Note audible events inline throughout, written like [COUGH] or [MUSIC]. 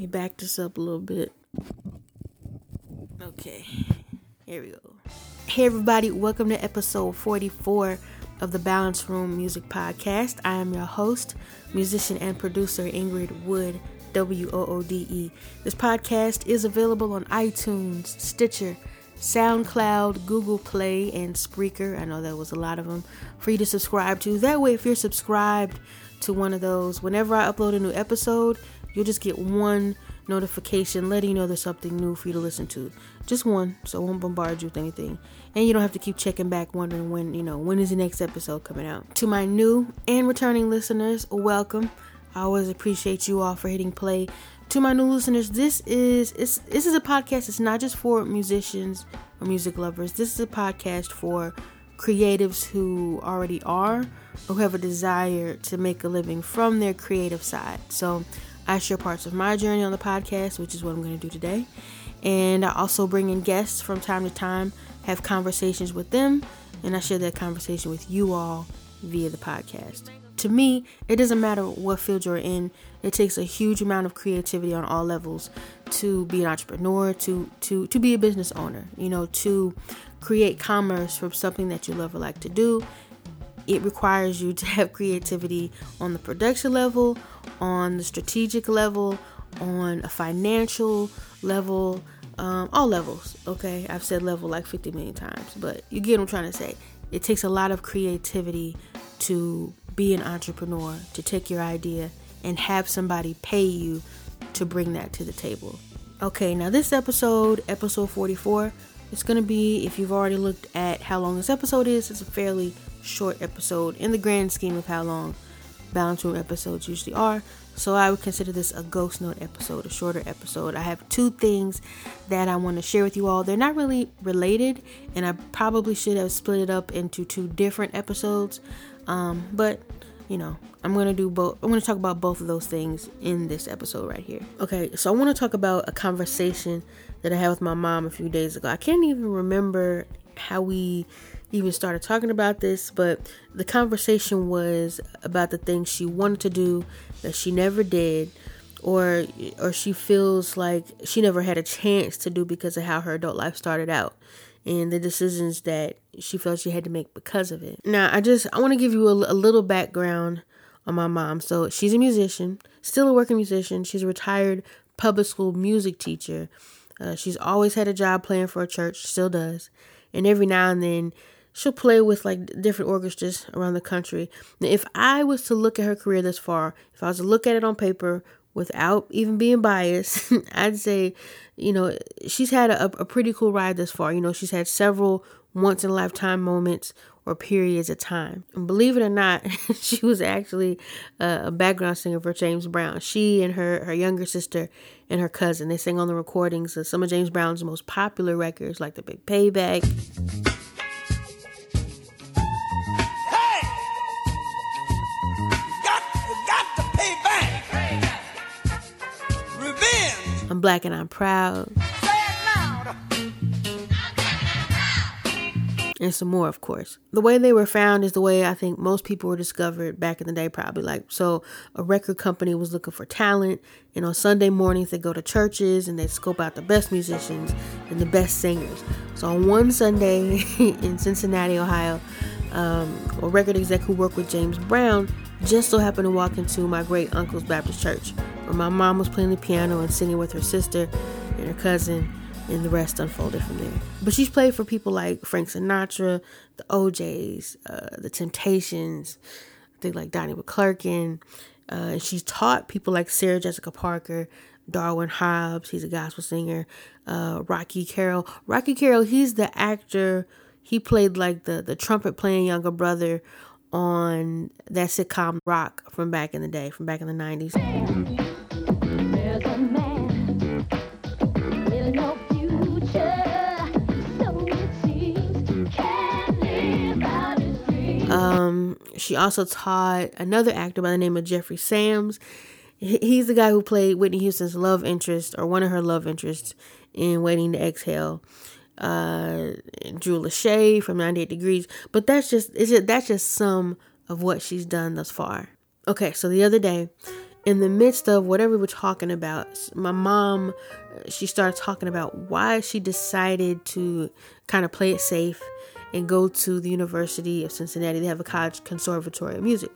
me back this up a little bit. Okay, here we go. Hey, everybody, welcome to episode 44 of the Balance Room Music Podcast. I am your host, musician, and producer Ingrid Woode, W O O D E. This podcast is available on iTunes, Stitcher, SoundCloud, Google Play, and Spreaker. I know that was a lot of them for you to subscribe to. That way, if you're subscribed to one of those, whenever I upload a new episode, you'll just get one notification letting you know there's something new for you to listen to. Just one, so it won't bombard you with anything. And you don't have to keep checking back wondering when, you know, when is the next episode coming out. To my new and returning listeners, welcome. I always appreciate you all for hitting play. To my new listeners, this is it's, this is a podcast. It's not just for musicians or music lovers. This is a podcast for creatives who already are or who have a desire to make a living from their creative side. So I share parts of my journey on the podcast, which is what I'm going to do today. And I also bring in guests from time to time, have conversations with them, and I share that conversation with you all via the podcast. To me, it doesn't matter what field you're in. It takes a huge amount of creativity on all levels to be an entrepreneur, to to to be a business owner, you know, to create commerce from something that you love or like to do it requires you to have creativity on the production level, on the strategic level, on a financial level, um, all levels. Okay, I've said level like 50 million times, but you get what I'm trying to say. It takes a lot of creativity to be an entrepreneur, to take your idea and have somebody pay you to bring that to the table. Okay, now this episode, episode 44, it's going to be, if you've already looked at how long this episode is, it's a fairly short episode in the grand scheme of how long balance room episodes usually are. So I would consider this a ghost note episode, a shorter episode. I have two things that I want to share with you all. They're not really related, and I probably should have split it up into two different episodes. Um, but you know, I'm gonna do both. I'm gonna talk about both of those things in this episode right here. Okay, so I want to talk about a conversation that I had with my mom a few days ago. I can't even remember how we even started talking about this, but the conversation was about the things she wanted to do that she never did or or she feels like she never had a chance to do because of how her adult life started out and the decisions that she felt she had to make because of it. Now, I just I want to give you a, a little background on my mom. So, she's a musician, still a working musician. She's a retired public school music teacher. Uh, she's always had a job playing for a church, still does. And every now and then she'll play with like different orchestras around the country. Now, if I was to look at her career this far, if I was to look at it on paper without even being biased, [LAUGHS] I'd say, you know, she's had a, a pretty cool ride this far. You know, she's had several once in a lifetime moments or periods of time. And believe it or not, [LAUGHS] she was actually a, background singer for James Brown. She and her, her younger sister and her cousin, they sang on the recordings of some of James Brown's most popular records like The Big Payback. Black and I'm proud. And some more, of course. The way they were found is the way I think most people were discovered back in the day, probably. Like, so a record company was looking for talent, and on Sunday mornings, they go to churches and they scope out the best musicians and the best singers. So on one Sunday [LAUGHS] in Cincinnati, Ohio, um, a record exec who worked with James Brown just so happened to walk into my great uncle's Baptist church where my mom was playing the piano and singing with her sister and her cousin, and the rest unfolded from there. But she's played for people like Frank Sinatra, the O'Jays, uh, the Temptations, I think like Donnie McClurkin. Uh, and she's taught people like Sarah Jessica Parker, Darwin Hobbs, he's a gospel singer, uh, Rocky Carroll. Rocky Carroll, he's the actor. He played like the, the trumpet playing younger brother on that sitcom Roc from back in the day, from back in the 90s. Um, she also taught another actor by the name of Jeffrey Sams. He's the guy who played Whitney Houston's love interest or one of her love interests in Waiting to Exhale. Uh, Drew Lachey from 98 Degrees. But that's just is it that's just some of what she's done thus far. Okay, so the other day in the midst of whatever we were talking about, my mom, she started talking about why she decided to kind of play it safe and go to the University of Cincinnati. They have a college conservatory of music.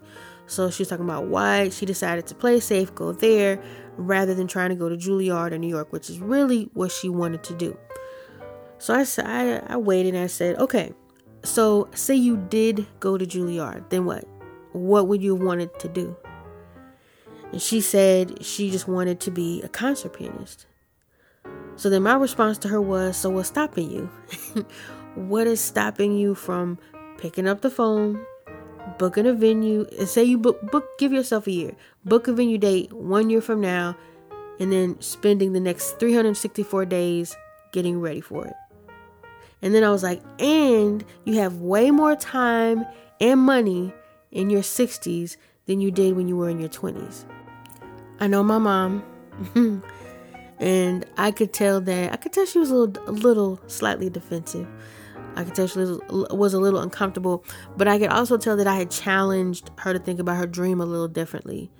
So she was talking about why she decided to play safe, go there, rather than trying to go to Juilliard or New York, which is really what she wanted to do. So I, I, I waited and I said, okay, so say you did go to Juilliard, then what? What would you have wanted to do? And she said she just wanted to be a concert pianist. So then my response to her was, So what's stopping you? [LAUGHS] what is stopping you from picking up the phone, booking a venue, and say you book, book, give yourself a year, book a venue date one year from now, and then spending the next 364 days getting ready for it. And then I was like, and you have way more time and money in your 60s than you did when you were in your 20s. I know my mom, [LAUGHS] and I could tell that I could tell she was a little, a little slightly defensive. I could tell she was, a little uncomfortable, but I could also tell that I had challenged her to think about her dream a little differently.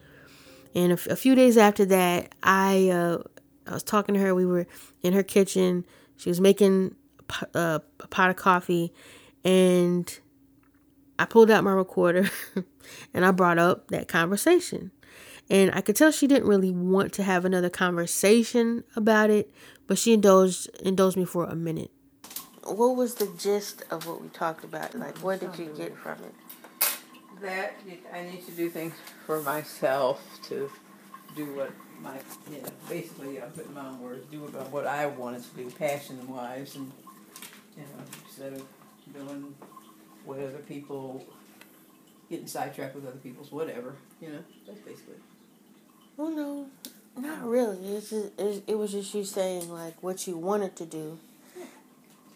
And a, f- a few days after that, I uh, I was talking to her. We were in her kitchen. She was making uh, a pot of coffee, and I pulled out my recorder [LAUGHS] and I brought up that conversation. And I could tell she didn't really want to have another conversation about it, but she indulged indulged me for a minute. What was the gist of what we talked about? Like, what did you get from it? That I need to do things for myself to do what my, you know, basically, I put putting my own words, do about what I wanted to do, passion wise, and, you know, instead of doing what other people, getting sidetracked with other people's whatever, you know, that's basically. Well, no, not really. It's just, it was just you saying like what you wanted to do,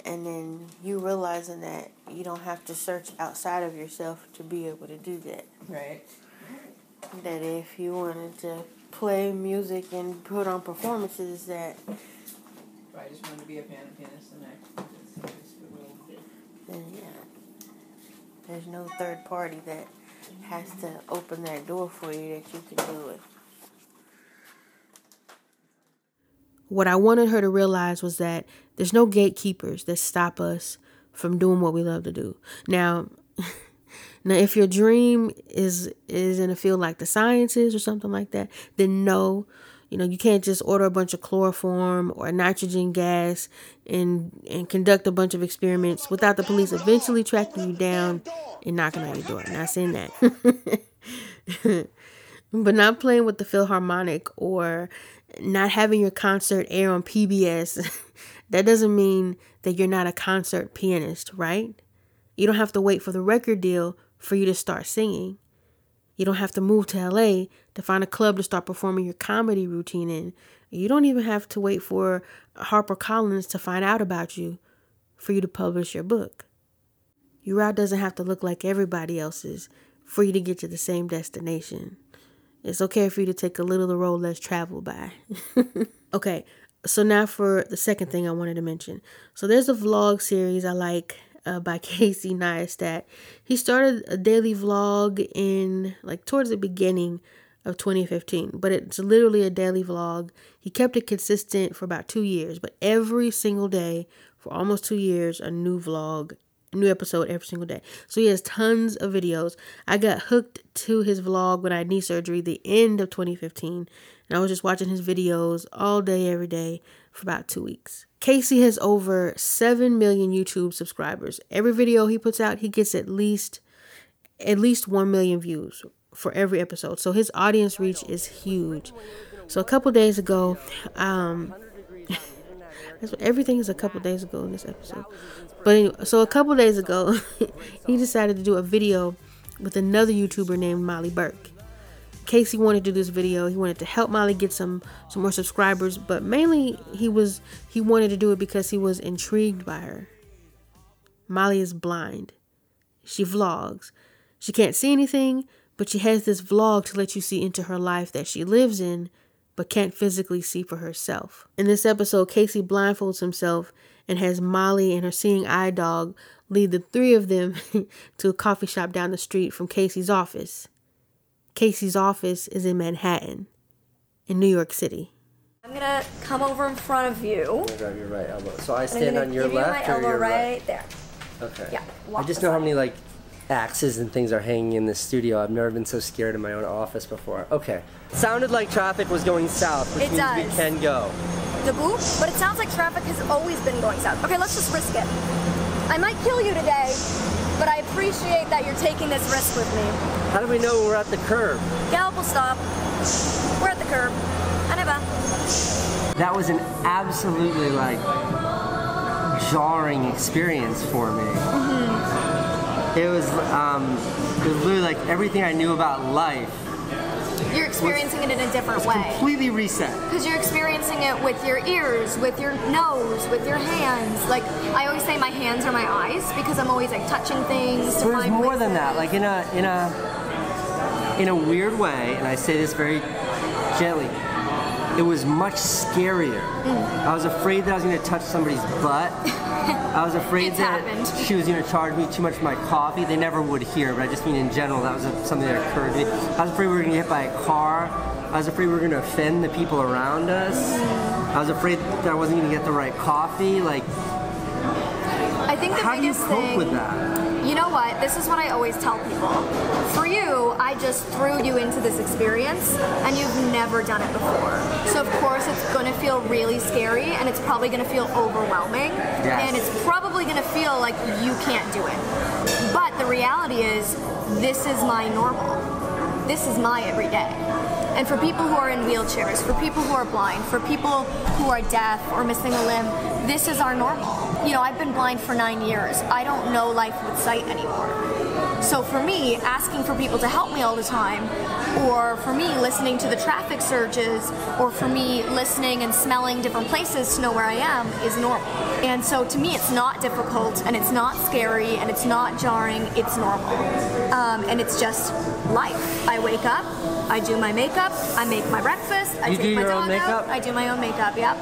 and then you realizing that you don't have to search outside of yourself to be able to do that. Right. That if you wanted to play music and put on performances, that. Right. I just wanted to be a piano pianist, and I. Then yeah, there's no third party that has to open that door for you that you can do it. what I wanted her to realize was that there's no gatekeepers that stop us from doing what we love to do. Now, [LAUGHS] now if your dream is is in a field like the sciences or something like that, then no, you know, you can't just order a bunch of chloroform or nitrogen gas and and conduct a bunch of experiments without the police eventually tracking you down and knocking on your door. Not saying that. [LAUGHS] but not playing with the Philharmonic or not having your concert air on PBS, [LAUGHS] that doesn't mean that you're not a concert pianist, right? You don't have to wait for the record deal for you to start singing. You don't have to move to LA to find a club to start performing your comedy routine in. You don't even have to wait for HarperCollins to find out about you for you to publish your book. Your route doesn't have to look like everybody else's for you to get to the same destination. It's okay for you to take a little of the road less traveled by. [LAUGHS] okay, so now for the second thing I wanted to mention. So there's a vlog series I like uh, by [LAUGHS] Casey Neistat. He started a daily vlog in like towards the beginning of 2015, but it's literally a daily vlog. He kept it consistent for about two years, but every single day for almost two years, a new vlog a new episode every single day. So he has tons of videos. I got hooked to his vlog when I had knee surgery the end of 2015, and I was just watching his videos all day every day for about 2 weeks. Casey has over 7 million YouTube subscribers. Every video he puts out, he gets at least at least 1 million views for every episode. So his audience reach is huge. So a couple days ago, um everything is a couple days ago in this episode. But anyway, so a couple days ago, [LAUGHS] he decided to do a video with another YouTuber named Molly Burke. Casey wanted to do this video. He wanted to help Molly get some some more subscribers, but mainly he was he wanted to do it because he was intrigued by her. Molly is blind. She vlogs. She can't see anything, but she has this vlog to let you see into her life that she lives in but can't physically see for herself. In this episode, Casey blindfolds himself and has Molly and her seeing eye dog lead the three of them [LAUGHS] to a coffee shop down the street from Casey's office. Casey's office is in Manhattan, in New York City. I'm gonna come over in front of you. I'm grab your right elbow. So I stand on your give left you my or elbow your right, right? there. Okay. Yeah, I just know how many like axes and things are hanging in this studio. I've never been so scared in my own office before. Okay. Sounded like traffic was going south, which It means we can go. The boot, but it sounds like traffic has always been going south. Okay, let's just risk it. I might kill you today, but I appreciate that you're taking this risk with me. How do we know we're at the curb? Gallop will stop. We're at the curb. Aneba. That was an absolutely like jarring experience for me. Mm-hmm. It was um, it was literally like everything I knew about life You're experiencing it in a different way. completely reset. Because you're experiencing it with your ears, with your nose, with your hands. Like I always say, my hands are my eyes because I'm always like touching things. To There's find more than that. Like in a in a in a weird way, and I say this very gently. It was much scarier. Mm. I was afraid that I was going to touch somebody's butt. I was [LAUGHS] afraid that happened. she was going to charge me too much for my coffee. They never would here, but I just mean in general, that was a, something that occurred to me. I was afraid we were going to get hit by a car. I was afraid we were going to offend the people around us. Mm. I was afraid that I wasn't going to get the right coffee. Like, I think the how do you cope thing. with that? You know what? This is what I always tell people. For you, I just threw you into this experience and you've never done it before. So, of course, it's going to feel really scary and it's probably going to feel overwhelming. Yes. And it's probably going to feel like you can't do it. But the reality is, this is my normal. This is my everyday. And for people who are in wheelchairs, for people who are blind, for people who are deaf or missing a limb, this is our normal. You know, I've been blind for nine years. I don't know life with sight anymore. So for me, asking for people to help me all the time, or for me listening to the traffic surges, or for me listening and smelling different places to know where I am is normal. And so to me, it's not difficult, and it's not scary, and it's not jarring. It's normal, um, and it's just life. I wake up, I do my makeup, I make my breakfast, I You take do my your own dog makeup? out, I do my own makeup. Yep.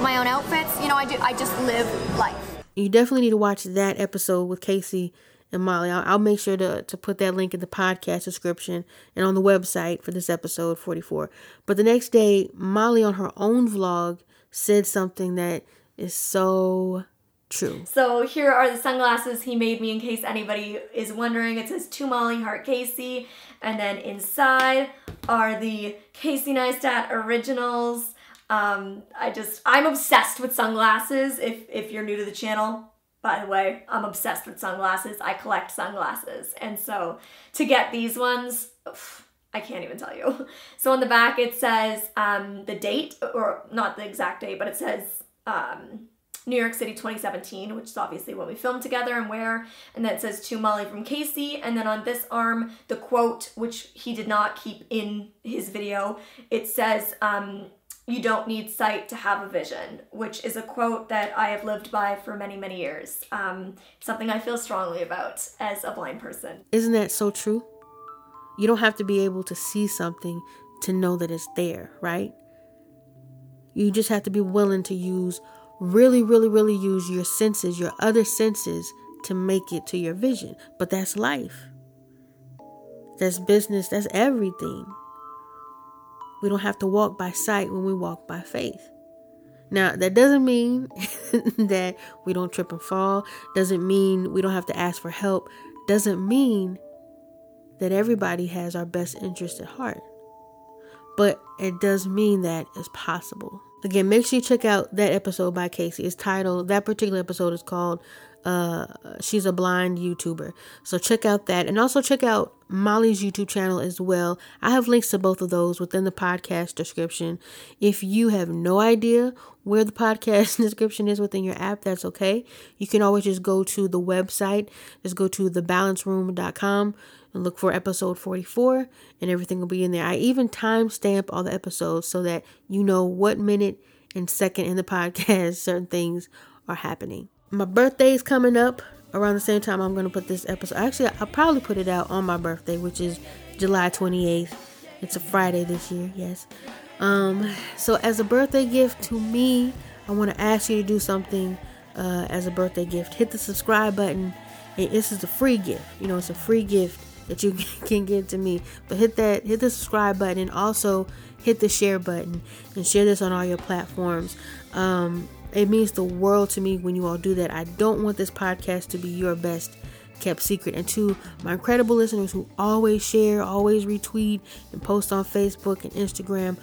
Pick my own outfits. You know, I do. I just live life. You definitely need to watch that episode with Casey and Molly. I'll, I'll make sure to, to put that link in the podcast description and on the website for this episode 44. But the next day, Molly on her own vlog said something that is so true. So here are the sunglasses he made me in case anybody is wondering. It says to Molly Heart Casey, and then inside are the Casey Neistat originals. Um, I just I'm obsessed with sunglasses. If if you're new to the channel, by the way, I'm obsessed with sunglasses. I collect sunglasses, and so to get these ones. oof, I can't even tell you. So on the back it says um, the date, or not the exact date, but it says um, New York City 2017, which is obviously when we filmed together and where. And then it says to Molly from Casey. And then on this arm, the quote, which he did not keep in his video, it says, um, You don't need sight to have a vision, which is a quote that I have lived by for many, many years. Um, something I feel strongly about as a blind person. Isn't that so true? You don't have to be able to see something to know that it's there, right? You just have to be willing to use, really, really, really use your senses, your other senses to make it to your vision. But that's life. That's business. That's everything. We don't have to walk by sight when we walk by faith. Now, that doesn't mean [LAUGHS] that we don't trip and fall, doesn't mean we don't have to ask for help, doesn't mean that everybody has our best interest at heart. But it does mean that it's possible. Again, make sure you check out that episode by Casey. It's titled, that particular episode is called uh she's a blind YouTuber. So check out that and also check out Molly's YouTube channel as well. I have links to both of those within the podcast description. If you have no idea where the [LAUGHS] podcast description is within your app, that's okay. You can always just go to the website. Just go to thebalanceroom.com and look for episode 44 and everything will be in there. I even timestamp all the episodes so that you know what minute and second in the [LAUGHS] podcast certain things are happening. My birthday is coming up around the same time I'm going to put this episode. Actually, I'll probably put it out on my birthday, which is July 28th. It's a Friday this year, yes. Um, so as a birthday gift to me, I want to ask you to do something uh, as a birthday gift. Hit the subscribe button. And this is a free gift. You know, it's a free gift that you [LAUGHS] can give to me. But hit that, hit the subscribe button, and also hit the share button and share this on all your platforms. Um, it means the world to me when you all do that. I don't want this podcast to be your best kept secret. And to my incredible listeners who always share, always retweet, and post on Facebook and Instagram,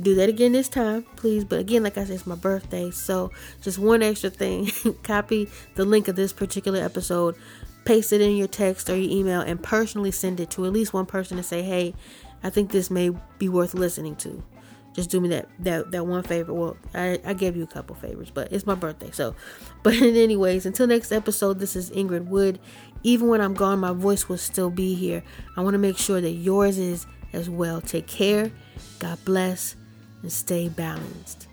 do that again this time, please. But again, like I said, it's my birthday. So just one extra thing [LAUGHS] copy the link of this particular episode, paste it in your text or your email, and personally send it to at least one person to say, hey, I think this may be worth listening to. Just do me that that that one favor. Well, I, I gave you a couple favors, but it's my birthday. So, [LAUGHS] but anyways, until next episode, this is Ingrid Woode. Even when I'm gone, my voice will still be here. I want to make sure that yours is as well. Take care. God bless and stay balanced.